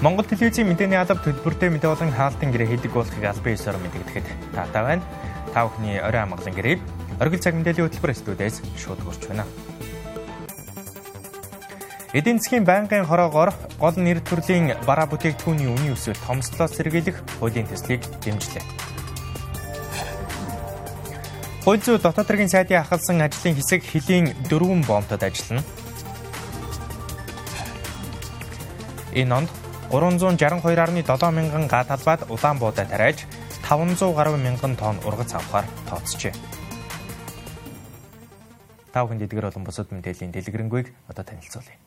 Монгол телевизийн мэдээний алба төлбөртэй мэдээ болон хаалтын гэрээ хийдэг болохыг албан ёсоор мэдгэдэхэд таатай байна. Та бүхний орой амгалан гэрээг оргил цаг мэдээллийн хөтөлбөр студиэс шууд хүрч байна. Эдийн засгийн байнгын хороогоор гол нэр төрлийн бараа бүтээгдэхүүний үнийн өсөлт томслоос сэргийлэх хуулийн төслийг дэмжлээ. Хууль зүйн дотоод хэргийн сайдын ахалсан ажлын хэсэг хөлийн дөрвөн боомтод ажиллана. Энэ онд 362.7 мянган га талбайд улаан буудаа тариаж 500 гаруй мянган тонн ургац авахар тооцжээ. Та бүхэнд эдгээр болон бусад мэдээллийн дэлгэрэнгүй одоо танилцуулъя.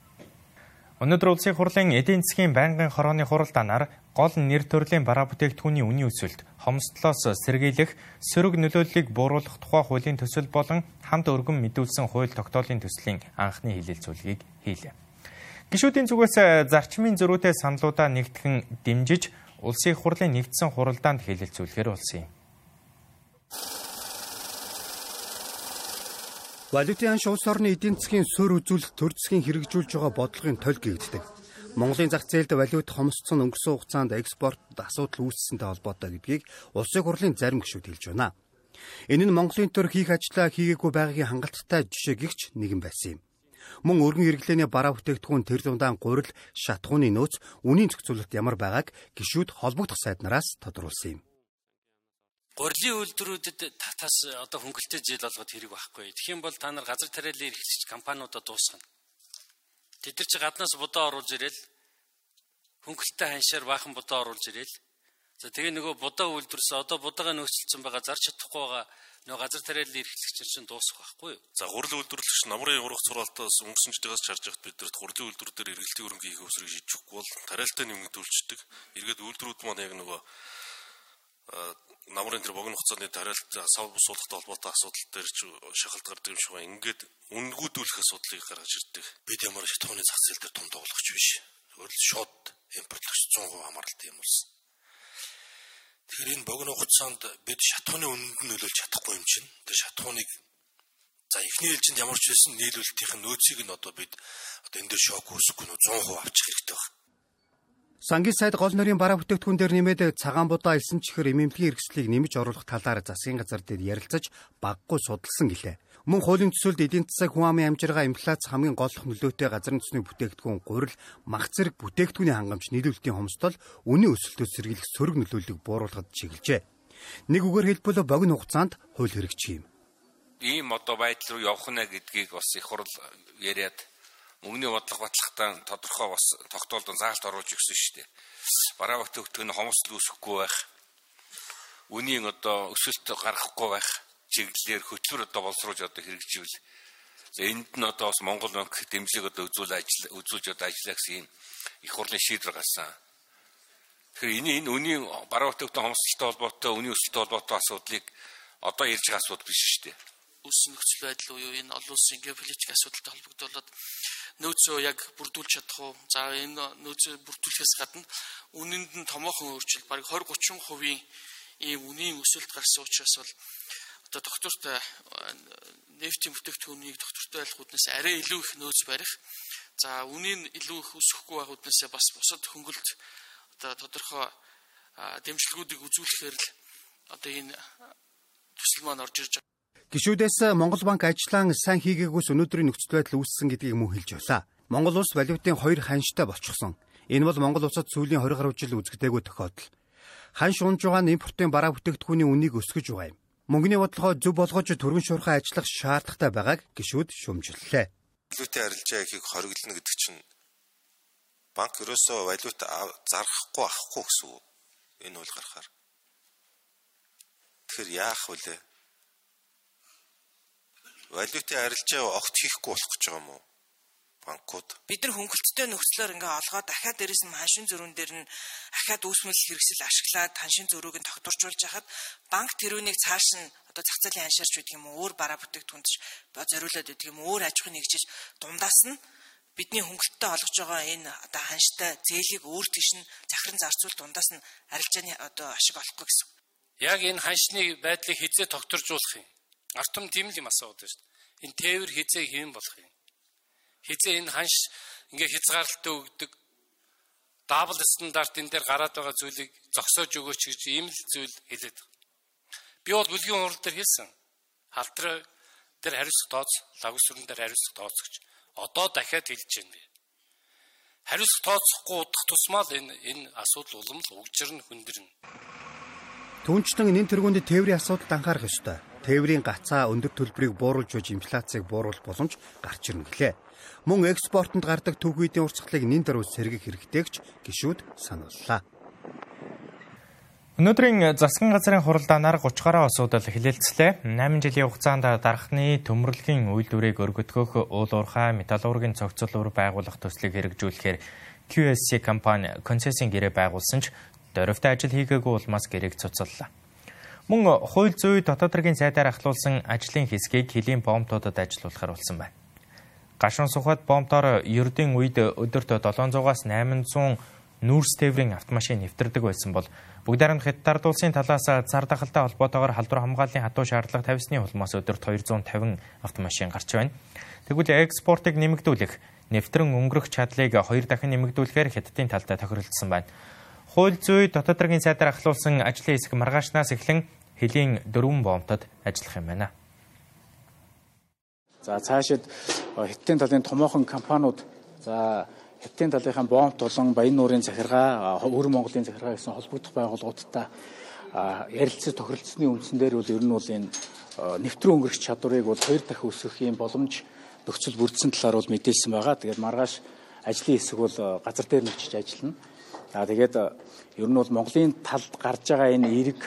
Өнөөдөр улсын хурлын эдийн засгийн байнгын хорооны хуралдаанаар гол нэр төрлийн бараа бүтээгдэхүүний үнийн өсөлт, хомсдлоос сэргийлэх, сөрөг нөлөөллийг бууруулах тухай хуулийн төсөл болон хамт өргөн мэдүүлсэн хууль тогтоолын төслийн анхны хилэлцүүлгийг хийлээ. Гишүүдийн зүгээс э, зарчмын зөрүүтэй саналуудаа нэгтгэн дэмжиж улсын хурлын нэгдсэн хуралдаанд хэлэлцүүлэхээр болсон юм. Валютын анш улс орны эдийн засгийн суурь үзүүлэлт төр засгийн хэрэгжүүлж байгаа бодлогын толь гэгддэг. Монголын зах зээлд валют хомсцсон өнгөрсөн хугацаанд экспортод асуудал үүссэнтэй холбоотой гэдгийг улсын хурлын зарим гишүүд хэлж байна. Энэ нь Монголын төр хийх ажлаа хийгээгүй байгаагийн хангалттай жишээ гихч нэгэн байсан юм. Мөн өргөн хэрэглээний бараа бүтээгдэхүүн тэр зундаан гурил шатхууны нөөц үнийн зохицуулалт ямар байгааг гишүүд холбогдох сайднараас тодруулсан юм. Гурилын үйлдвэрүүдэд татаас одоо хөнгөлтэй зээл олгоод хэрэг байхгүй. Тэгэх юм бол та нар газар тариалан эрхлэгч компаниудаа дуусгана. Тэд нар чи гаднаас будаа оруулж ирээл хөнгөлтэй ханшаар баахан будаа оруулж ирээл. За тэгээ нөгөө будаа үйлдвэрсэн одоо будаага нөөцлөсөн байгаа зарч чадахгүй байгаа нөгөө газар тариалан эрхлэгчид чинь дуусах байхгүй юу? За гурил үйлдвэрлэгч намрын урах сургаалтаас өнгөрсөн жилээс чарж явахад бидэрт гурилын үйлдвэр дээр эргэлтийн хөрөнгө хийх өсрийг шийдэхгүй бол тариалтай нэмэгдүүлждэг. Эргээд үйлдвэрүүд маань яг нөгөө намрын тэр богино хугацааны тариалт сав суулгахтай холбоотой асуудал дээр ч шахалт гардаг юм шиг байна. Ингээд үнгүүдүүлэх асуудлыг гаргаж ирдэг. Бид ямар шатхууны зах зээл дээр том тоглогч биш. Өөрөлд шууд импортлогч 100% хамааралтай юм болсон. Тэгэхээр энэ богино хугацаанд бид шатхууны үнэнд нь нөлөөлж чадахгүй юм чинь. Тэр шатхууныг за эхний ээлжинд ямар ч байсан нийлүүлэлтийн нөөцийг нь одоо бид одоо энэ дээр шок үүсэхгүй нөө 100% авчих хэрэгтэй байна. Сангийн сайд гол нэрийн бараа бүтээгдэхүүн дээр нэмээд цагаан будаа элсэн чихэр эмэмлэгийн хэрэгслийг нэмж оруулах талаар засгийн газар дээр ярилцаж баггүй судалсан гэлээ. Мөн хуулийн төсөлд эдийн засаг хүн амын амжиргаа инфляц хамгийн голлох нөлөөтэй газрын төсний бүтээгдэхүүн гурил мах зэрэг бүтээгдэхүүний хангамж нийлүүлэлтийн хомсдол үнийн өсөлтөд сэргийлэх сөрөг нөлөөллийг бууруулахад чиглэжээ. Нэг үгээр хэлбэл богино хугацаанд хууль хэрэгжих юм. Ийм одоо байдал руу явах нь гэдгийг бас их хурл яриад мөнгөний бодлого батлахтаа тодорхой бас тогтоолдон заалт оруулж өгсөн шүү дээ. Бараа бүтээгдэхүүн хомсдол үүсэхгүй байх. Үнийн одоо өсөлт гаргахгүй байх чиглэлээр хөтөлбөр одоо боловсруулж одоо хэрэгживэл за энд нь одоо бас Монгол банк дэмжлэг одоо үзүүл ажил үзүүлж одоо ажиллаа гэсэн юм их хурлын шийдвэр гарсан. Тэгэхээр энэ энэ үнийн бараа бүтээгдэхүүн хомсдолтой холбоотой үнийн өсөлттэй холбоотой асуудлыг одоо ярьж байгаа асуудал биш шүү дээ. Үс нөхцөл байдал уу энэ олон улсын геополитик асуудалтай холбогдуулаад нөөцөө яг бүрдүүлж чадах уу? За энэ нөөцөө бүрдүүлэхээс гадна үнэнд нь томоохон өөрчлөлт бараг 20 30% ийм үнийн өсөлт гарсан учраас бол одоо доктортой нефтийн бүтээгдэхүүнийг доктортой үднээс арай илүү их нөөц барих. За үнийн илүү их өсөхгүй байх үднээсээ бас бусад хөнгөлт одоо тодорхой дэмжлэгүүдийг үзүүлэхээр л одоо энэ төсөл маань орж ирж байгаа. Гишүүдээс Монгол банк ажлаа сайн хийгээгүйс өнөөдрийн нөхцөл байдал үүссэн гэдгийг мөн хэлж байлаа. Монгол улс валютын хоёр ханштай болчихсон. Энэ бол Монгол улсад сүүлийн 20 гаруй жил үзэгдээгүй тохиолдол. Ханш унж байгаа нь импортын бараа бүтээгдэхүүний үнийг өсгөж байгаа юм. Мөнгөний бодлогоо зөв болгож төргөн шуурхай ажиллах шаардлагатай байгааг гишүүд шүмжиллээ. Валютын арилжаа ихийг хориглоно гэдэг чинь банк ерөөсөө валют зарахгүй авахгүй гэсэн үг. Энэ үйл гарахаар. Тэгэхээр яах вүлээ? Валютын арилжаа огт хийхгүй болох гэж байгаа юм уу? банкуд бид нар хөнгөлөлттэй нөхцлөөр ингээ олгоод дахиад дээрэс нь ханшин зөрүүн дээр нь ахаад үүсмэл хэрэгсэл ашиглаад ханшин зөрүүг нь тогтворжуулж хахад банк тэрүүнийг цааш нь одоо зах зээлийн аншаарч байдаг юм уу өөр бараа бүтээгдэхүүнд ч зориулаад байдаг юм өөр аж ахуйн нэгжиж дундаас нь бидний хөнгөлөлттэй олгож байгаа энэ одоо ханштай зээлийг өөр тийш нь захиран зарцуул дундаас нь арилжааны одоо ашиг олохгүй гэсэн. Яг энэ ханшны байдлыг хизээ тогтворжуулах юм. Артам тийм л юм асуудаг шүү дээ. Энэ тээвэр хизээ хэм болох юм хизээ энэ ханш ингээ хязгаарлалтаа өгдөг дабл стандартын дээр гараад байгаа зүйлийг зогсоож өгөөч гэж ийм л зүйл хэлээд байна. Би бол бүлгийн урал дээр хэлсэн. Халтраа дээр хариуцлага тооц, лагусрын дээр хариуцлага тооц гэж. Одоо дахиад хэлж байна. Хариуцлага тооцохгүй удах тусмаа л энэ энэ асуудал улам л угжирн хүндэрнэ. Түүнчлэн нэн тэргуунд тээврийн асуудалд анхаарах ёстой. Тээврийн гацаа өндөр төлбөрийг бууруулж буй инфляцийг бууруулах боломж гарч ирнэ гэлээ. Мөн экспортод гардаг түүхийдийн урсгалыг нэн даруй сэргийх хэрэгтэйгч гişүүд санууллаа. Өнөөдрийн засгийн газрын хуралдаанаар 30 гаруй асуудал хилэлцлээ. 8 жилийн хугацаанд дархны төмөрлөгийн үйлдвэрийг өргөдгөх уул уурхай металлургийн цогцол өр байгуулах төслийг хэрэгжүүлэхээр QSC компани концессийн гэрээ байгуулсан ч дөрөвтэй ажил хийгээгүй улмаас гэрээг цуцаллаа. Мөн хууль зүйн дотоод хэргийн сайдаар ахлуулсан ажлын хэсгийг хөлийн бомтуудад ажилуулахар болсон байна. Гашуун сухад бомтоор ердийн үед өдөрт 700-аас 800 нүүрс тээврийн автомашин нэвтэрдэг байсан бол бүгд харамт хятад улсын талаас цар тахалтай холбоотойгоор халдвар хамгааллын хатуу шаардлага тавьсны улмаас өдөрт 250 автомашин гарч байна. Тэгвэл экспортыг нэмэгдүүлэх, нэвтрэн өнгөрөх чадлыг хоёр дахин нэмэгдүүлэхээр хятадын талтай тохиролцсон байна. Хууль зүй дотоод хэргийн сайдаар ахлуулсан ажлын хэсэг маргаашнаас эхлэн хөлийн дөрвөн бомтод ажиллах юм байна. За цаашид хятадын талын томоохон компаниуд за Хятадын талынхаа бомб болон Баян нуурын захиргаа, Өр Монголын захиргаа гэсэн холбогдох байгууллагуудтай ярилцаж тохиролцсны үндсэн дээр бол ер нь бол энэ нэвтрэн өнгөрөх чадварыг бол хоёр дахин өсгөх юм боломж нөхцөл бүрдсэн талаар бол мэдээлсэн байгаа. Тэгээд маргааш ажлын хэсэг бол газар дээр нөчиж ажиллана. За тэгээд ер нь бол Монголын талд гарч байгаа энэ эрг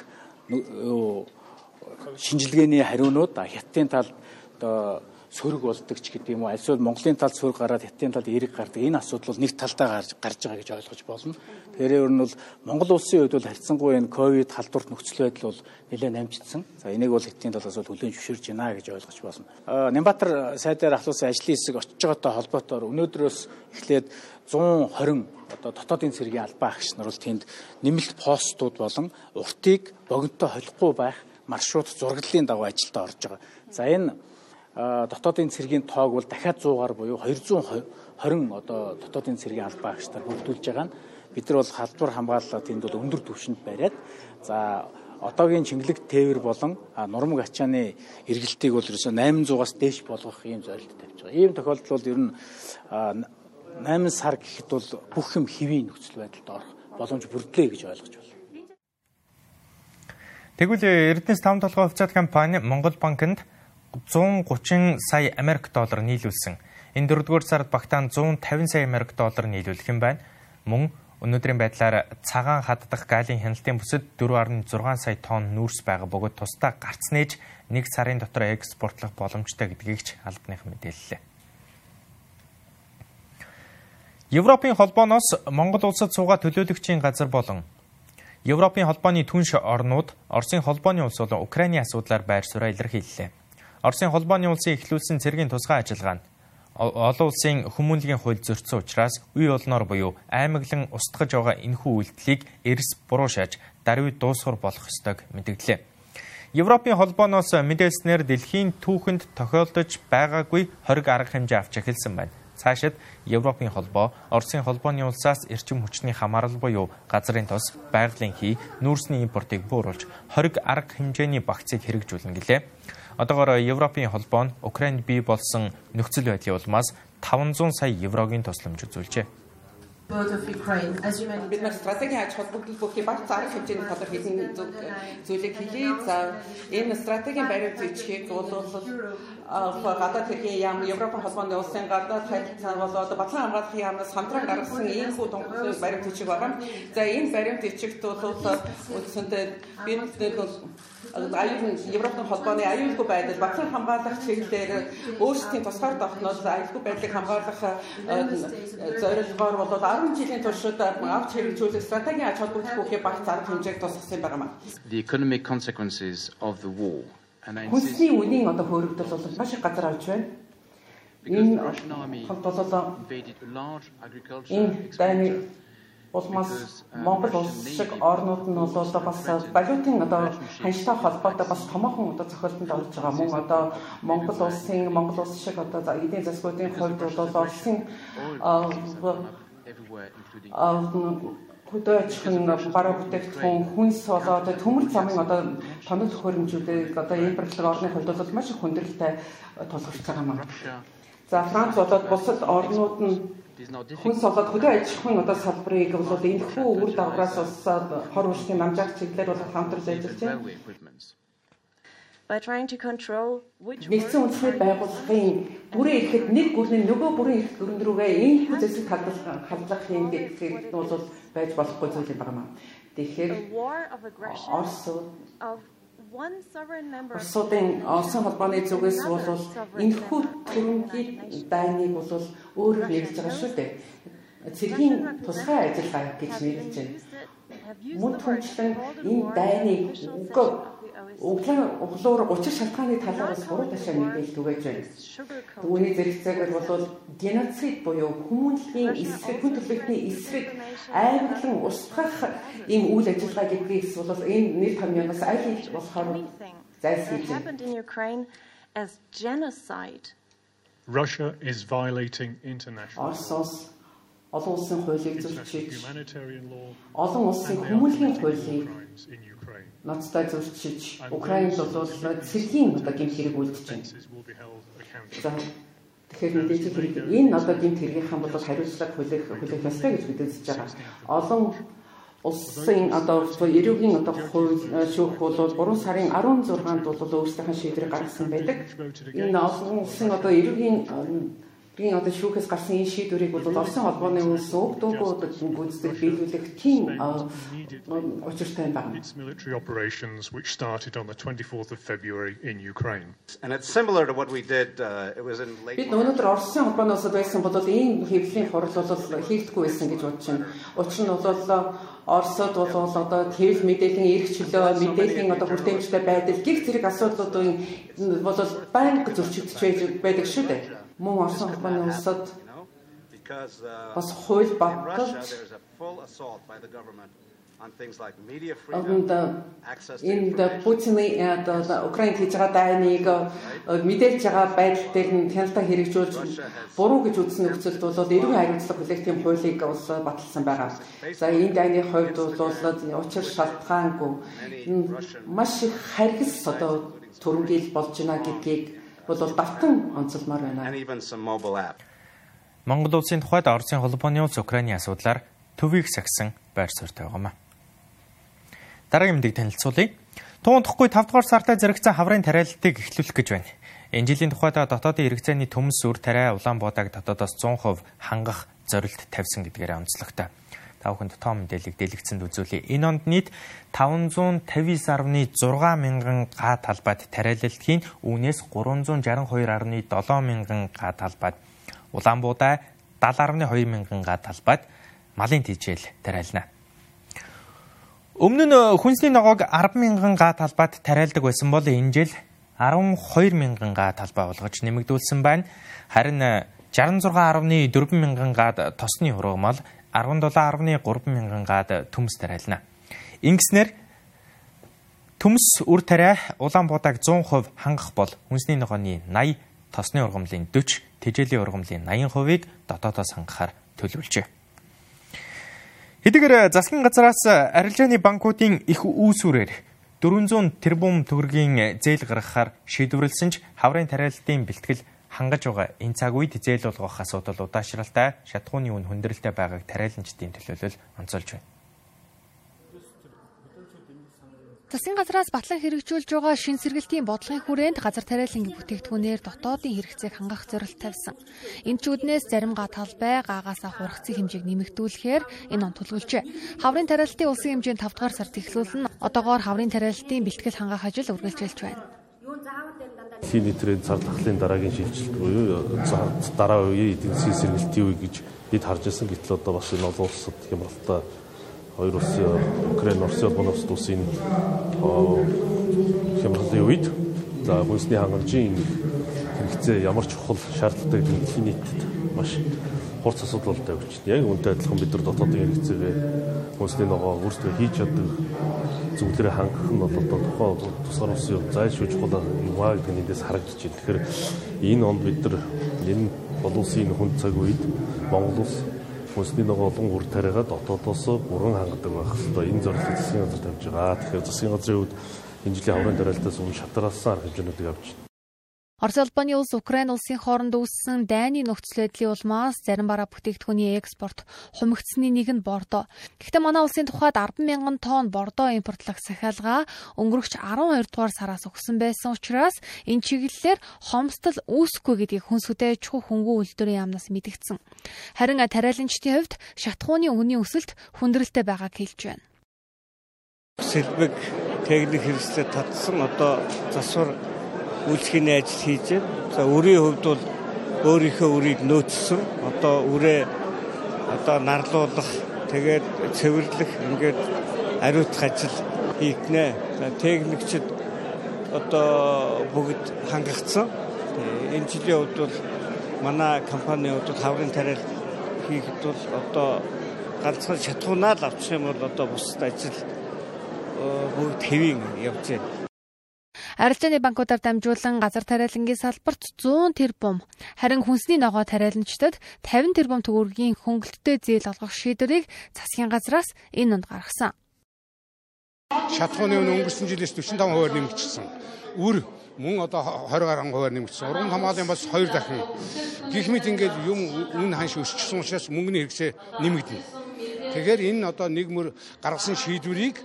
шинжилгээний хариунууд хятадын талд одоо сөрөг болдог ч гэдэг юм уу альсвал Монголын талд сөрөг гараад хятадын талд эрэг гардаг энэ асуудал бол нэг талдаа гарч гарч байгаа гэж ойлгож болно. Тэгэхээр ер нь бол Монгол улсын хувьд бол харьцангуй энэ ковид халдварт нөхцөл байдал бол нэлээд намжигдсан. За энийг бол хятадын талаас бол хүлээн зөвшөөрж байна гэж ойлгож болно. Нямбатар сайдаар ахлуулсан ажлын хэсэг очиж байгаатай холбоотойгоор өнөөдрөөс эхлээд 120 одоо дотоодын цэргийн албаа агч нар бол тэнд нэмэлт постууд болон уртыг богинтой холихгүй байх маршрут зураглалын дагуу ажилдаа орж байгаа. За энэ дотоодын цэргийн тоог бол дахиад 100-аар буюу 220 одоо дотоодын цэргийн албаа агчдаар бүрдүүлж байгаа нь бид нар бол халдвар хамгааллаа тэнд бол өндөр түвшинд бариад за одоогийн чингэлэг тээвэр болон нурмаг ачааны эргэлтийг бол ерөөсө 800-аас дээш болгох ийм зорилт тавьж байгаа. Ийм тохиолдол бол ер нь 8 сар гэхэд бол бүх юм хэвийн нөхцөл байдалд орох боломж бүрдлээ гэж ойлгож байна. Тэгвэл Эрдэнэс 5 толгой хувьцаат компани Монгол банкнд 130 сая Америк доллар нийлүүлсэн. Энэ дөрөвдүгээр сард багтаан 150 сая Америк доллар нийлүүлэх юм байна. Мөн өнөөдрийн байдлаар цагаан хаддах галын хяналтын бүсэд 4.6 сая тонн нүүрс байгаа бөгөөд тусдаа гарц нээж нэг сарын дотор экспортлох боломжтой гэдгийг ч албаных мэдээллээ. Европын холбооноос Монгол улсад суугаа төлөөлөгчийн газар болон Европын холбооны түнш орнууд Оросын холбооны улс болон Украиний асуудлаар байр сууриа илэрхийллээ. Оросын холбооны улсын эхлүүлсэн цэргийн тусгай ажиллагаа нь олон улсын хүмүүнлэгийн хууль зөрчсөн учраас үе олноор буюу аймаглан устгаж байгаа энэхүү үйлдэлийг эрс буруу шааж даруй дуусгар болох ёстойг мэдгдлээ. Европын холбооноос мэдээлснээр дэлхийн түүхэнд тохиолдож байгаагүй хориг арга хэмжээ авч эхэлсэн байна. Цаашид Европын холбоо Оросын холбооны улсаас эрчим хүчний хамаарал буюу газрын тос, байгалийн хий, нүүрсний импортыг бууруулж хориг арга хэмжээний багцыг хэрэгжүүлнэ гэлээ. Одоогоор Европын холбоо нь Украинд бий болсон нөхцөл байдлын улмаас 500 сая еврогийн тусламж үзүүлжээ. бид нар стратегийн аж холбогдол бүхий баг зарах хэмжээний тодор хийсэн зүйлийг хэлье. За энэ стратегийн баримт зүйчгийг бол гадаад хэргийн яам Европын холбооны улсын гадаад харилцаа болоод батлан хамгаалахын яамнаас хамтран гаргасан ийм хүү тунхаглалын баримт зүйчиг байгаа. За энэ баримт зүйчигт бол үндсэндээ бид бол аюулгүй Европын холбооны аюулгүй байдал батлан хамгаалах чиглэлээр өөрсдийн тусгаар тогтнол аюулгүй байдлыг хамгаалах зорилгоор болоод 10 жилийн туршид авч хэрэгжүүлэх стратегийн ач холбогдол бүхий багц арга хэмжээг тусгасан байгаа. The economic consequences of the war Хүнсний үнийн одоо хөөрөгдөл бол маш их газар авч байна. Энэ болоо энэ дайны улмаас Монгол улс шиг орнууд нь бол бас валютын одоо ханштай холбоотой бас томоохон одоо зохиолтонд орж байгаа мөн одоо Монгол улсын Монгол улс шиг одоо эдийн засгуудын хувьд бол улсын хөдөө аж ахуйн бараа бүтээгдэхүүн хүнс болоо одоо төмөр замын одоо тоног төхөөрөмжүүдийг одоо барилга орны хувьд бол маш их хүндрэлтэй тулгарч байгаа юм аа. За Франц болоод бусад орнууд нь хүнс болоод хөдөө аж ахуйн одоо салбарыг бол энэхүү үр дагавраас бас хор уршийн намжаах чиглэлээр бол хамтарч ажиллаж байна by trying to control which Нэгдсэн үндэсний байгууллагын бүрэн эрэхэд нэг гүрний нөгөө бүрэн эрх гүрэнд рүүгээ энэ хүзэсийг хадгалах хадгалах юм гэдэг нь бол байж болохгүй зүйл юм байна. Тэгэхээр Орос Оросуудын Оросын холбооны зүгээс бол энэхүү төрөнгийн дайныг бол өөрөө нэрлэж байгаа шүү дээ. Цэргийн тусгай ажиллагаа гэж нэрлэж байна. Мөн түнчлэн энэ дайныг үгүй Углаа углуур 30 шалтгааны талаас буруу ташаа мэдээлэл түгэж байна. Түүний зэрэгцээгээр бол геноцид буюу хүмүүнлэгийн эсрэг, хүн төрөлхтний эсрэг аймаглан устгах ийм үйл ажиллагаа гэдгээс бол энэ нэр томьёоноос аль хэл болохоор зайлсхийж as genocide. Russia is violating international. Оросоос олон улсын хуулийг зөрчиж олон улсын хүмүүнлэгийн хуулийг ноцтой зөрчиж Украинд бол цэргийн одоо гэмт хэрэг үлдэж байна. За тэгэхээр мэдээж хэрэг энэ одоо гэмт хэргийнхэн бол хариуцлага хүлээх хүлээх ёстой гэж бид үзэж байгаа. Олон улсын одоо эрүүгийн одоо хууль шүүх бол 3 сарын 16-нд бол өөрсдийнхөө шийдвэрийг гаргасан байдаг. Энэ олон улсын одоо эрүүгийн Би одоо шүүхээс гарсан энэ шийдвэрийг бол Оросын холбооны үнс өгдөгөө гүйцэтгэх биелүүлэх тийм учиртай байна. Military operations which started on the 24th of February in Ukraine. And it's similar to what we did uh, it was in late Бид өнөөдөр Оросын холбооноос байсан бол ийм хэвлэлийн хурал бол хийгдэггүй байсан гэж бодож байна. Учир нь бол Оросод бол одоо хэвлэл мэдээллийн эрх чөлөө, мэдээллийн одоо хүртээмжтэй байдал гих зэрэг асуудлуудын бол байнга зөрчигдөж байдаг шүү дээ мөн Оросын холбооны улсад бас хууль баталж Онд энд Путины одоо Украинд хийж байгаа дайныг мэдээлж байгаа байдал дээр нь хяналтаа хэрэгжүүлж буруу гэж үзсэн нөхцөлд бол эрүүгийн хариуцлага тийм хуулийг бол баталсан байгаа. За энэ дайны хувьд бол учир шалтгаангүй. маш их харгас одоо төрөнгийн болж байна гэдгийг бол давтан онцлмоор байна. Монгол улсын тухайд Оросын холбооны улс Украины асуудлаар төвийг сагсан байр суурьтай байгаамаа. Дараагийн мэдээг танилцуулъя. Туунтахгүй 5 дугаар сартаа зэрэгцэн хаврын тариалалтыг эхлүүлэх гэж байна. Энэ жилийн тухайд дотоодын хэрэгцээний төмс үр тариа Улаанбуудаг дотоодоос 100% хангах зорилт тавьсан гэдгээрээ онцлогтой тавханд том мэдээллийг дэлгэцэнд үзүүлье. Энэ онд нийт 559.6 мянган га талбайд тариалалт хийн үүнээс 362.7 мянган га талбайд Улаанбуудаа 70.2 мянган га талбайд малын тижэл тариална. Өмнө нь хүнсний ногоог 10 мянган га талбайд тариалдаг байсан бол энэ жил 12 мянган га талбай болгож нэмэгдүүлсэн байна. Харин 66.4 мянган гад тосны хургамал 17.3 мянган гад төмс тариална. Ингэснээр төмс үр тариа Улаанбуудаг 100% хангах бол хүнсний ногооны 80, тосны ургамлын 40, тэжээлийн ургамлын 80%-ийг дотоодоос хангахаар төлөвлөжээ. Хэдийгээр засгийн газраас арилжааны банкуудын их үүсвэрээр 400 тэрбум төгрөгийн зээл гаргахаар шийдвэрлсэн ч хаврын тариалалтын бэлтгэл хангаж байгаа энэ цаг үед зээл болгох асуудал удаашралтай шатхууны үн хүндрэлтэй байгааг тариаланчдын төлөөлөл онцолж байна. Засгийн газраас батлан хэрэгжүүлж байгаа шин сэргэлтийн бодлогын хүрээнд газар тариалангийн бүтээгдэхүүнээр дотоодын хэрэгцээг хангах зорилт тавьсан. Энэ ч үднээс зарим га талбай гаагасаа хургацын хэмжээг нэмэгдүүлэхээр энэ он тулгуулжээ. Хаврын тариалтын улсын хэмжээнд 5 дугаар сард эхлүүлэн одоогоор хаврын тариалтын бэлтгэл хангах ажил үргэлжилж байна. Дэлхийн нийтрийн цар тахлын дараагийн шилжилт буюу дараа үеийн эдийн засгийн сэргэлтийн үе гэж бид харж байсан. Гэтэл одоо бас энэ олон улсад Хямралтай хоёр улсын Украин, Оросын холбооны улсад улсын хямралын үед за хүнсний хангамжийн хэрэгцээ ямар чухал шаардлагатай гэдэг дэлхийн нийтэд маш хурц асуудал тавьж байна. Яг үнтэй адилхан бид нар дотоодын хэрэгцээгээ хүнсний ногоо өөрсдөө хийж чаддаг зүйлээрээ хангах нь бол одоо тухайн тусгаар улсын зайлшгүй чухал юм аа гэдэг нь эндээс харагдаж байна. Тэгэхээр энэ онд бид нар энэ олон улсын хүн цаг үед Монгол улс хүнсний ногоо олон үр тариагаа дотоодоос бүрэн хангадаг байх хэвээр энэ зорилгыг засгийн газар тавьж байгаа. Тэгэхээр засгийн газрын хувьд энэ жилийн хаврын дараалтаас өмнө шатараасан арга хэмжээнүүдийг авч байна. Орос улбаны улс Украин улсын хооронд үүссэн дайны нөхцөл байдлын улмаас зарим бараа бүтээгдэхүүний экспорт хумигдсны нэг нь бордоо. Гэхдээ манай улсын тухайд 10 мянган тонн бордоо импортлох захиалга өнгөрөгч 12 дугаар сараас өгсөн байсан учраас энэ чиглэлээр хомсдол үүсэхгүй гэдгийг хүнсүдэ чухал хөнгөн үйлдвэрийн яамнаас мэдгдсэн. Харин тариаланчдын хувьд шатхууны үнийн өсөлт хүндрэлтэй байгааг хэлж байна. Сэлбэг техник хэрэгслээ татсан одоо засвар үйлчлэгийн ажил хийж байна. За өрийн хувьд бол өөрийнхөө үрийг нөөцсөн. Одоо үрээ одоо нарлуулах, тэгээд цэвэрлэх ингээд ариутгах ажил хийгнэ. За техникчид одоо бүгд хангагдсан. Энэ жилийн хувьд бол манай компани хувьд хаврын тариал хийхэд бол одоо ганцхан шатхуунаа л авчих юм бол одоо бусад ажил бүгд хэвийн явж байна. Арилжааны банкудаар дамжуулан газар тариалангийн салбарт 100 тэрбум, харин хүнсний ногоо тариаламжтад 50 тэрбум төгрөгийн хөнгөлөлттэй зээл олгох шийдвэрийг засгийн газраас энэ онд гаргасан. Шатхууны үн өнгөрсөн жилээс 45% нэмэгдсэн. Үр мөн одоо 20 гаруй хувиар нэмэгдсэн. Урган хамгааллын бас 2 дахин. Гэх мэт ингээд юм үн ханш өсчихсөн учраас мөнгөний хэрэгсээ нэмэгдэнэ. Тэгэхээр энэ одоо нэг мөр гаргасан шийдвэрийг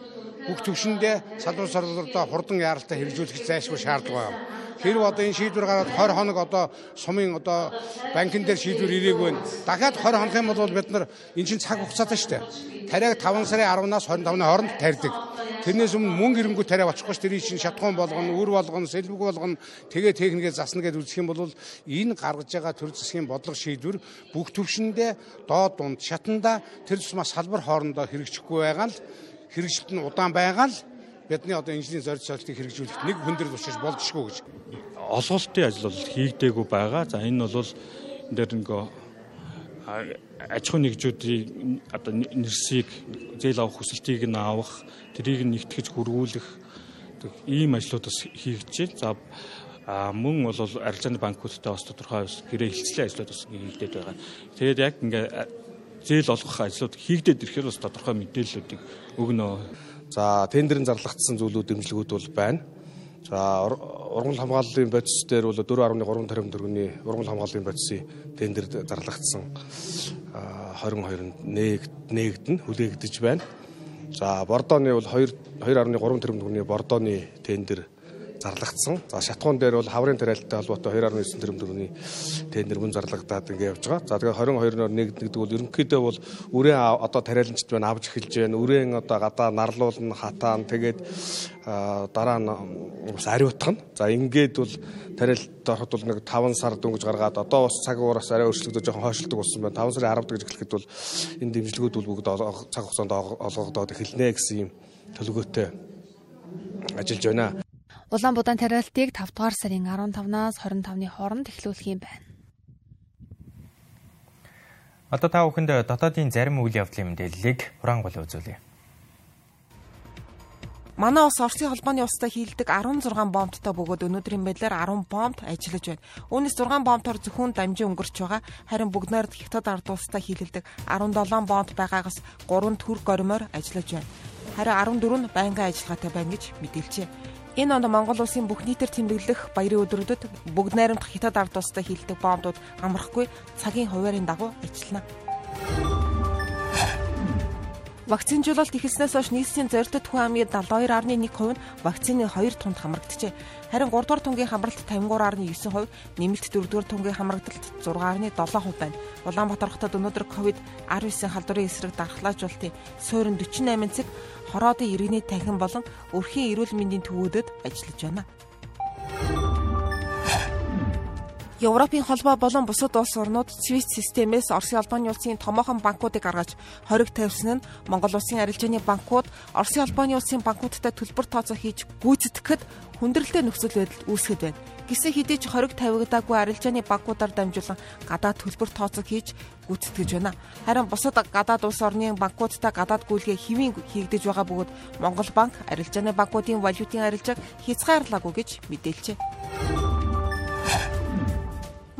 бүх төвшөндөө салбар сорлолтоо хурдан яаралтай хэрэгжүүлэх зайлшгүй шаардлага байна. Хэрв одоо энэ шийдвэр гараад 20 хоног одоо сумын одоо банкн дээр шийдвэр ирээгүй байна. Дахиад 20 хоног юм бол бид нар энэ чинь цаг хугацаатай шүү дээ. Тариаг 5 сарын 10-наас 25-ны хооронд тарьдаг. Тэрнээс өмнө мөнгө ирэнгүү тариа очихгүй ш тэрийг чинь шатхуун болгоно, үр болгоно, сэлбэг болгоно, тэгээ техникээ засна гэж үзэх юм бол энэ гаргаж байгаа төр засгийн бодлого шийдвэр бүх төвшөндөө доод дунд шатанда тэр тусмаа салбар хоорондоо хэрэгжихгүй байгаа л хэрэгжилт нь удаан байгаа л бидний одоо инженерийн зорилт солилтыг хэрэгжүүлэхэд нэг хүндрэл учраж болдшгүй гэж. Олголтын ажил бол хийгдээгүй байгаа. За энэ бол энэ дээр нөгөө аж ахуйн нэгжүүдийн одоо нэрсийг зээл авах хүсэлтийг нь авах, тэрийг нь нэгтгэж хөрвүүлэх ийм ажлууд бас хийгдэж байна. За мөн бол арилжааны банкудтай бас тодорхой гэрээ хилцлийн ажлууд бас хийгдээд байгаа. Тэгээд яг ингээ зээл олгох ажлууд хийгдээд ирэхээр бас тодорхой мэдээллүүдийг өгнө. За тендерын зарлагдсан зүйлүүд дэмжлэгүүд бол байна. За ургамал хамгааллын бодис дээр бол 4.3 тэрбум төгрөгийн ургамал хамгааллын бодисын тендер зарлагдсан 22-нд нээгдэн хүлээгдэж байна. За бордооны бол 2 2.3 тэрбум төгрөгийн бордооны тендер зарлагдсан. За шатхуун дээр бол хаврын тариалтай холбоотой 2.9 тэрбум төгрөгийн тендер мөн зарлагдаад ингэ явж байгаа. За тэгээ 22-оор нэгддэг бол ерөнхийдөө бол үрээ одоо тариаланчд байна авч эхэлж байна. Үрээн одоо гадаа нарлуулна, хатаан тэгээд дараа нь бас ариутгах нь. За ингээд бол тариалт ороход бол нэг 5 сар дөнгөж гаргаад одоо бас цаг уураас арай өөрчлөгдөж жоохон хойшлдог болсон байна. 5 сарын 10 гэж эхлэхэд бол энэ дэмжлэгүүд бол бүгд цаг хугацаанд олгогдоод эхэлнэ гэсэн юм төлөвлөгөөтэй ажиллаж байна. Улаанбуудаан тариалтыг 5 дугаар сарын 15-наас 25-ны хооронд эхлүүлэх юм байна. Одоо та бүхэнд дотоодын зарим үйл явдлын мэдээллийг хураангуул үзүүлье. Манай ус Оросын холбооны устай хийлдэг 16 бомбттой бөгөөд өнөөдрийн байдлаар 10 бомб ажиллаж байна. Үүнээс 6 бомбтоор зөвхөн дамжин өнгөрч байгаа. Харин бүгднээр хятад ард улстай хийлдэг 17 бомб байгаагаас 3 төр горимоор ажиллаж байна. Харин 14 нь байнгын ажиллагаатай байна гэж мэдээлжээ. Энэ онд Монгол улсын бүх нийтээр тэмдэглэх баярын өдрүүдэд бүгд найрамдах хятад ард улстай хийлдэг бомбууд амрахгүй цагийн хуваарийн дагуу ажиллана. Вакцинжуулалт эхэлснээс хойш нийслэлийн зорилттой хүн амын 72.1% нь вакцины 2 тунд хамрагджээ. Харин 3 дугаар тунгийн хамралт 53.9%, нэмэлт 4 дугаар тунгийн хамрагдалт 6.7% байна. Улаанбаатар хотод өнөөдөр ковид-19 халдварын эсрэг дархлаажуулалтын суурин 48 цаг хороодын иргэний танхим болон өрхийн эрүүл мэндийн төвөөдөд ажиллаж байна. Европын холбоо болон бусад улс орнууд SWIFT системээс Оросын албаны улсын томоохон банкуудыг гаргаж хориг тавьсан нь Монгол улсын арилжааны банкуд Оросын албаны улсын банкудтай төлбөр тооцоо хийж гүйцэтгэхэд хүндрэлтэй нөхцөл байдал үүсгэхэд байна. Гисэн хэдий ч хориг тавигдаагүй арилжааны банкудаар дамжуулан гадаад төлбөр тооцоо хийж гүйцэтгэж байна. Харин бусад гадаад улс орны банкудтай гадаад гүйлгээ хэвийн хийгдэж байгаа бөгөөд Монгол банк арилжааны банкуудын валютын арилжааг хязгаарлаагүй гэж мэдээлжээ.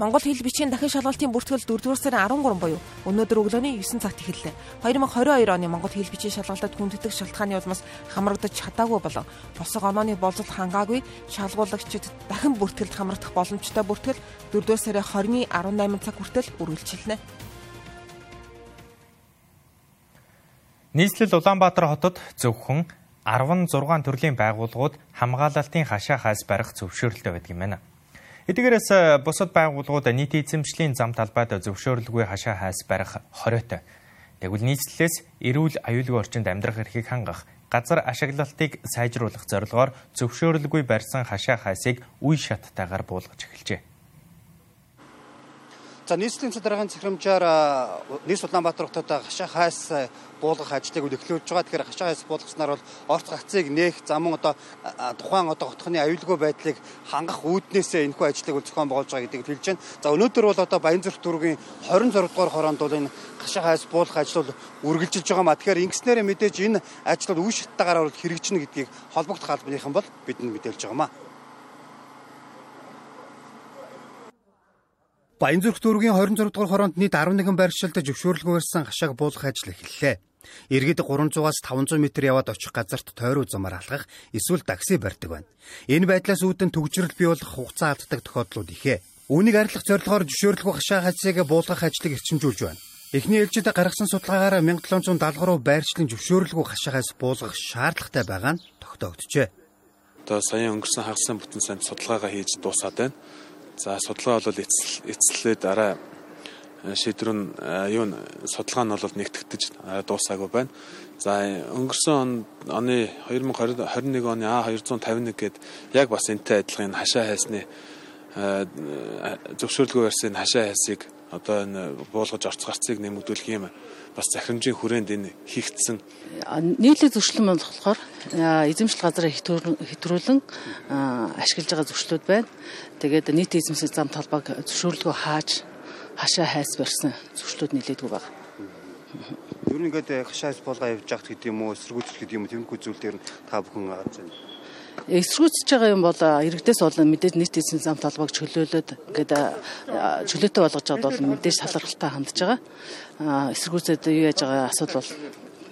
Монгол хэл бичгийн дахин шалгалтын бүртгэл 4-р сарын 13 буюу өнөөдөр өглөөний 9 цагт эхэллээ. 2022 оны Монгол хэл бичгийн шалгалтад хүндэтгэх шалтгааны улмаас хамрагдаж чадаагүй болон босго онооны болцол хангаагүй шалгуулагчид дахин бүртгэлд хамрагдах боломжтой бүртгэл 4-р сарын 20-ны 18 цаг хүртэл үргэлжилнэ. Нийслэл Улаанбаатар хотод зөвхөн 16 төрлийн байгууллагууд хамгаалалтын хашаа хаас барих зөвшөөрөлтэй байдаг юм байна. Эдгээрээс э, бусад байгууллагууд нийт эзэмшлийн зам талбайд зөвшөөрлгүй хашаа хайс барих хориотой. Тэгвэл нийслэлээс эрүүл аюулгүй орчинд амьдрах эрхийг хангах, газар ашиглалтыг сайжруулах зорилгоор зөвшөөрлгүй барьсан хашаа хайсыг үе шаттайгаар буулгаж эхэлжээ. За нийслэлийн дараагийн захирамжаар нийс Улаанбаатар хотод хашаа хайс буулгах ажлыг эхлүүлж байгаа. Тэгэхээр хашаа хайс буулгаснаар бол орц гацыг нээх замун одоо тухайн одоо хотхны аюулгүй байдлыг хангах үүднээсээ энэхүү ажлыг зохион байгуулж байгаа гэдгийг хэлж байна. За өнөөдөр бол одоо Баянзүрх дүүргийн 26 дугаар хороонд бол энэ хашаа хайс буулгах ажил бол үргэлжилж байгаа маа. Тэгэхээр ингэснээрээ мэдээж энэ ажил бол үе шаттайгаар бол хэрэгжинэ гэдгийг холбогдох албаныхан бол бидэнд мэдээлж байгаа маа. Баянзүрх дүүргийн 26 дугаар хороонд нийт 11 байршилд зөвшөөрлөгөө барьсан хашааг буулгах ажил эхэллээ. Иргэд 300-аас 500 м яваад очих газарт тойруу замаар алхах эсвэл такси барьдаг байна. Энэ байдлаас үүдэн төгжрөл бий болох хугацаа алддаг тохиолдлууд ихэ. Үүнийг арилгах зорилгоор зөвшөөрлөгөө хашаа хацыг буулгах ажлыг эрчимжүүлж байна. Эхний ээлжид гаргасан судалгаагаар 1773 байршлын зөвшөөрлөгөө хашаагаас буулгах шаардлагатай байгаа нь тогтоогдчихэ. Одоо саяхан өнгөрсөн хагасан бүтэн санд судалгаагаа хийж дуусаад байна. За судалгаа бол эцэлээ дараа шийдвэр нь э, юу н судалгаа нь бол нэгтгэж э, дуусаагүй байна. За өнгөрсөн оны 2021 оны А251 гээд яг бас энтэй адилхан хашаа хайсны зөвшөөрлөгөө барьсан хашаа хайсыг одоо энэ буулгаж орц гарцыг нэмэгдүүлэх юм бас захирамжийн хүрээнд энэ хийгдсэн нийтлэг зөрчлөн болохоор эзэмшил газраа хэтрүүлэн ашиглаж байгаа зөрчлүүд байна. Тэгээд нийт эзэмшил зам талбайг зөвшөөрлөгөө хааж хашаа хайс барьсан зөрчлүүд нэлээдгүй байна. Юу нэгэд хашаа хайс болгоо явж байгт гэдэг юм уу, эсэргүүцэл гэдэг юм уу, тэмхүү зүйл дээр та бүхэн гарч байна эсрүүцэж байгаа юм бол иргэдээс болон мэдээж нийт эзэн зам талбайг чөлөөлөд ингээд чөлөөтэй болгож байгаад бол мэдээж салралтай хандж байгаа. Эсрүүцээд юу яаж байгаа асуудал бол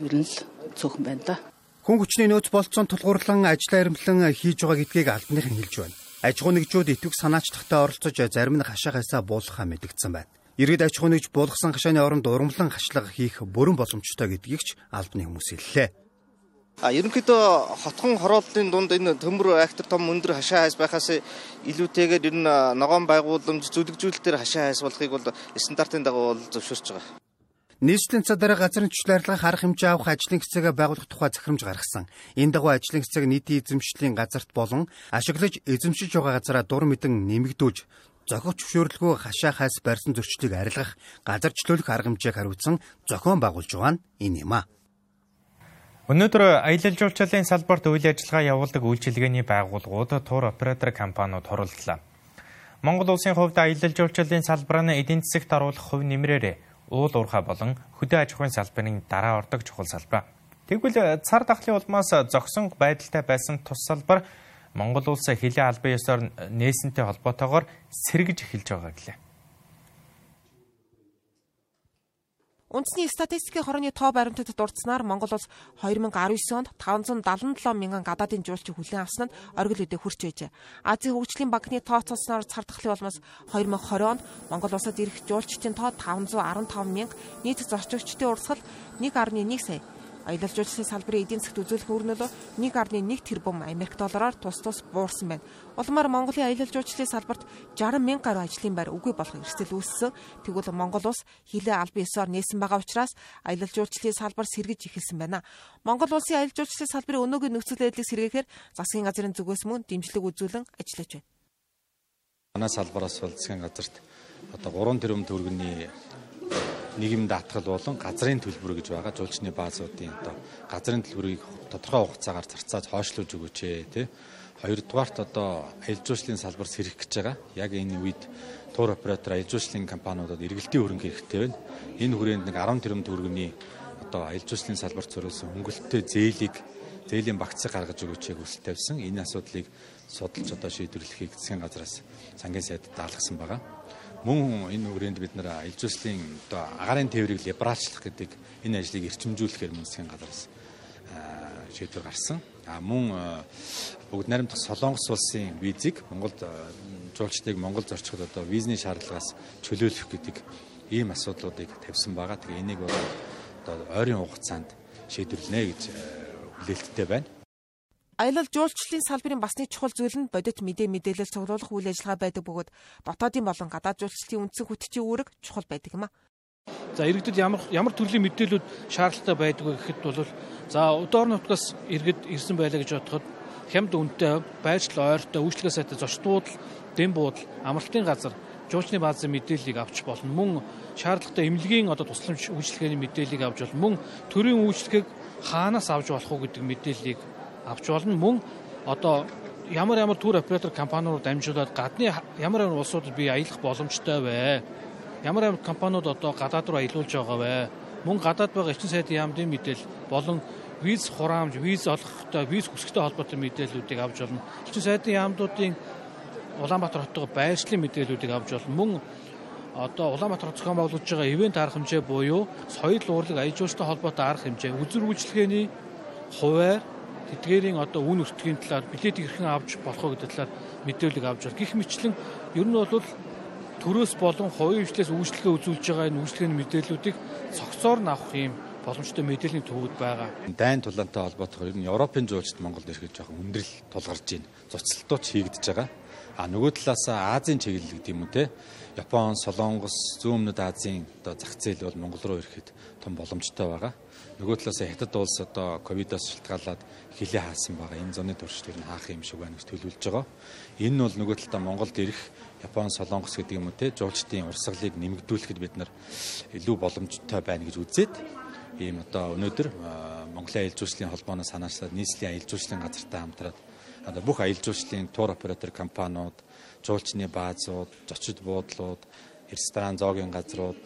ер нь л цөөхөн байна да. Хүн хүчний нөөц болцсон тулгуурлан ажлаа эрмэлэн хийж байгаа гэдгийг албаныхан хэлж байна. Аж ахуй нэгжүүд итвэх санаачлагтай оролцож зарим нь хашаагасаа буулгахаа мэдгдсэн байна. Иргэд аж ахуй нэгж буулгасан хашааны оронд урамлан хашлага хийх бүрэн боломжтой гэдгийг ч албаны хүмүүс хэллээ. А ерөнхийдөө хотхон хорооллын дунд энэ төмөр актер том өндөр хашаа хайс байхаас илүүтэйгээр ер нь ногоон байгууламж зүлэгжүүлэлтээр хашаа хайс болохыг бол стандартын дагуу бол зөвшөөрч байгаа. Нийслэлийн цадараа газрын төсөл арилгах арга хэмжээ авах ажлын хэсэгээ байгуулах тухай захирамж гаргасан. Энэ дагуу ажлын хэсэг нийтийн эзэмшлийн газарт болон ашиглаж эзэмшиж байгаа газараа дур мэдэн нэмэгдүүлж зохих зөвшөөрлөгөө хашаа хайс барьсан зөрчлийг арилгах, газарчлуулах арга хэмжээг хариуцсан зохион байгуулж байгаа нь энэ юм а. Өнөөдөр аялал жуулчлалын салбарт үйл ажиллагаа явуулдаг үйлчилгээний байгууллагууд тур оператор компаниуд хуралдлаа. Монгол улсын хувьд аялал жуулчлалын салбар нь эдийн засагт оруулах хувь нэмрээрээ уул уурхай болон хөдөө аж ахуйн салбарын дараа ордог чухал салбар. Тэгвэл цар тахлын улмаас зогсон байдалтай байсан тус салбар Монгол улс хилийн албан ёсоор нээсэнтэй холбоотойгоор сэргэж эхэлж байгаа гэлээ. Үндэсний статистикийн хорооны тоо баримтад дурдсанаар Монгол улс 2019 онд 577 мянган гадаадын жуулчид хүлээн авсан нь оргил үдэ хүрч байжээ. Азийн хөгжлийн банкны тооцоолсноор цар тахлын улмаас 2020 онд Монгол улсад ирэх жуулчдын тоо 515 мянга, нийт зорчигчдын урсгал 1.1 сая Аялал жуулчлалын салбарын эдийн засгт үзүүлэх үр нөлөө 1.1 тэрбум Америк доллараар тус тус буурсан байна. Улмаар Монголын аялал жуулчлалын салбарт 60 мянга гаруй ажлын байр үгүй болох эрсдэл үүссэн. Тэгвэл Монгол улс хилээ албан ёсоор нээсэн байгаа учраас аялал жуулчлалын салбар сэргэж эхэлсэн байна. Монгол улсын аялал жуулчлалын салбарын өнөөгийн нөхцөл байдлыг сэргээхээр засгийн газрын зүгээс мөн дэмжлэг үзүүлэн ажиллаж байна. Манай салбараас бол засгийн газарт одоо 3 тэрбум төгрөгийн нийгэм даатгал болон газрын төлбөр гэж байгаа жуулчны баазуудын одоо газрын төлбөрийг тодорхой хугацаагаар зарцааж хойшлуулж өгөөч тий. Хоёрдугаарт одоо аялал жуулчлалын салбар сэрэх гэж байгаа. Яг энэ үед тур оператор аялал жуулчлалын компаниудад эргэлтийн хөрөнгө хэрэгтэй байна. Энэ хүрээнд нэг 10 тэрбум төгрөгийн одоо аялал жуулчлалын салбарт зориулсан хөнгөлөлттэй зээлийг зээлийн багцыг гаргаж өгөөч хүсэл тавьсан. Энэ асуудлыг судалж одоо шийдвэрлэхийг засгийн газраас сангийн сайд даалгасан байгаа. Мөн энэ хүрээнд бид нэр ил зүйлслийн одоо агаарын тээврийг либералчлах гэдэг энэ ажлыг эрчимжүүлэхээр мөн засгийн газраас шийдвэр гарсан. А мөн бүгд найрамдах Солонгос улсын визийг Монголд жуулчдыг Монгол зорчиход одоо визний шаардлагаас чөлөөлөх гэдэг ийм асуудлуудыг тавьсан байгаа. Тэгээ энийг одоо ойрын хугацаанд шийдвэрлэнэ гэж хүлээлттэй байна. Аялал жуулчлалын салбарын басны чухал зүйл нь бодит мэдээ мэдээлэл цуглуулах үйл ажиллагаа байдаг бөгөөд дотоодын болон гадаад жуулчлалын үндсэн хүтчийн үүрэг чухал байдаг юм а. За иргэдэд ямар ямар төрлийн мэдээлүүд шаардлагатай байдаг вэ гэхэд бол за удоор нутгаас иргэд ирсэн байлаа гэж бодоход хямд үнэтэй байршил ойртой үйлчлэгээ сайтай зочдууд дэм буудал амралтын газар жуулчны баазын мэдээллийг авч болно мөн шаардлагатай эмнэлгийн одоо тусламж үйлчлэгээний мэдээллийг авч болно мөн төрийн үйлчлэгийг хаанаас авч болох уу гэдэг мэдээллийг авч болно. Мөн одоо ямар ямар тур оператор компаниуд дамжуулаад гадны ямар ямар улсуудад би аялах боломжтой вэ? Ямар ямар компаниуд одоо гадаад руу аялуулж байгаа вэ? Мөн гадаад байгаа эрчим сайдын яамдын мэдээлэл болон виз хураамж, виз олохтой, виз хүсэгтэй холбоотой мэдээллүүдийг авч болно. Эрчим сайдын яамдуудын Улаанбаатар хоттой байршлын мэдээллүүдийг авч болно. Мөн одоо Улаанбаатар хот зохион байгуулж байгаа ивент арга хэмжээ буюу соёл урлаг аяж ууштай холбоотой арга хэмжээ, үзэр үйлчлэгээний хуваар тэдгээрийн одоо үн өртгийн талаар билетийг хэрхэн авч болох вэ гэдэг талаар мэдээлэл авч байна. Гэх мэтлэн ер нь бол төрөөс болон хувийн хвшлээс үйлчлэгээ үзүүлж байгаа энэ үйлчлэгээний мэдээллүүдийг цогцоор нь авах юм боломжтой мэдээллийн төвүүд байгаа. Дайн тулаантай холбоотойгоор ер нь Европын жуулчд Монголд ирэхэд жоохон өндрөл тулгарч байна. Цуцлалтууч хийгдэж байгаа. А нөгөө талаас Азийн чиглэл гэдэг юм уу те. Япон, Солонгос, зүүн өмнөд Азийн одоо зах зээл бол Монгол руу ирэхэд том боломжтой байгаа. Нөгөө талаас хятад улс одоо ковидоос шалтгаалаад хилээ хаасан байгаа. Энэ зуны туршлагыг хаах юм шиг байна гэж төлөвлөж байгаа. Энэ нь бол нөгөө талдаа Монголд ирэх Япон, Солонгос гэдэг юм уу те жуулчдын урсгалыг нэмэгдүүлэхэд бид нар илүү боломжтой байна гэж үзээд ийм одоо өнөөдөр Монголын аялал жуулчлалын холбооноос санаачлаад нийслэлийн аялал жуулчлалын газартай хамтраад одоо бүх аялал жуулчлалын тур оператор компаниуд, жуулчны баазууд, зочид буудлууд, ресторан, зоогийн газрууд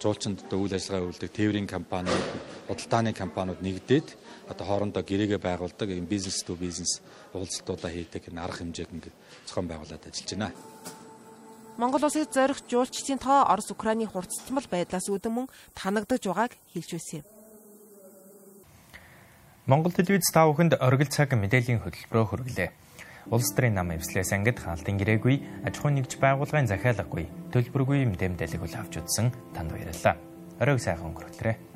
жуулчинд одоо үйл ажиллагаа үйлдэх тээврийн компаниуд, худалдааны компаниуд нэгдээд одоо хоорондоо гэрээгээ байгуулдаг юм бизнес ту бизнес уулзалтуудаа хийдэг энэ арга хэмжээг ингээд зохион байгуулад ажиллаж байна. Монгол улсыг зорих жуулчдын тоо Орос Украины хурцтмал байдлаас үүдэн мөн танагдаж байгааг хэлж байсан юм. Монгол телевиз та бүхэнд оргил цаг мэдээллийн хөтөлбөрөөр хүргэлээ. Улс төрийн нам эвслээс ангид хаалтын гэрээгүй аж ахуйн нэгж байгууллагын захиалгагүй төлбөргүй мэдээлэл авч үзсэн танд баярлалаа. Оройг сайхан өнгөрүүлээрэй.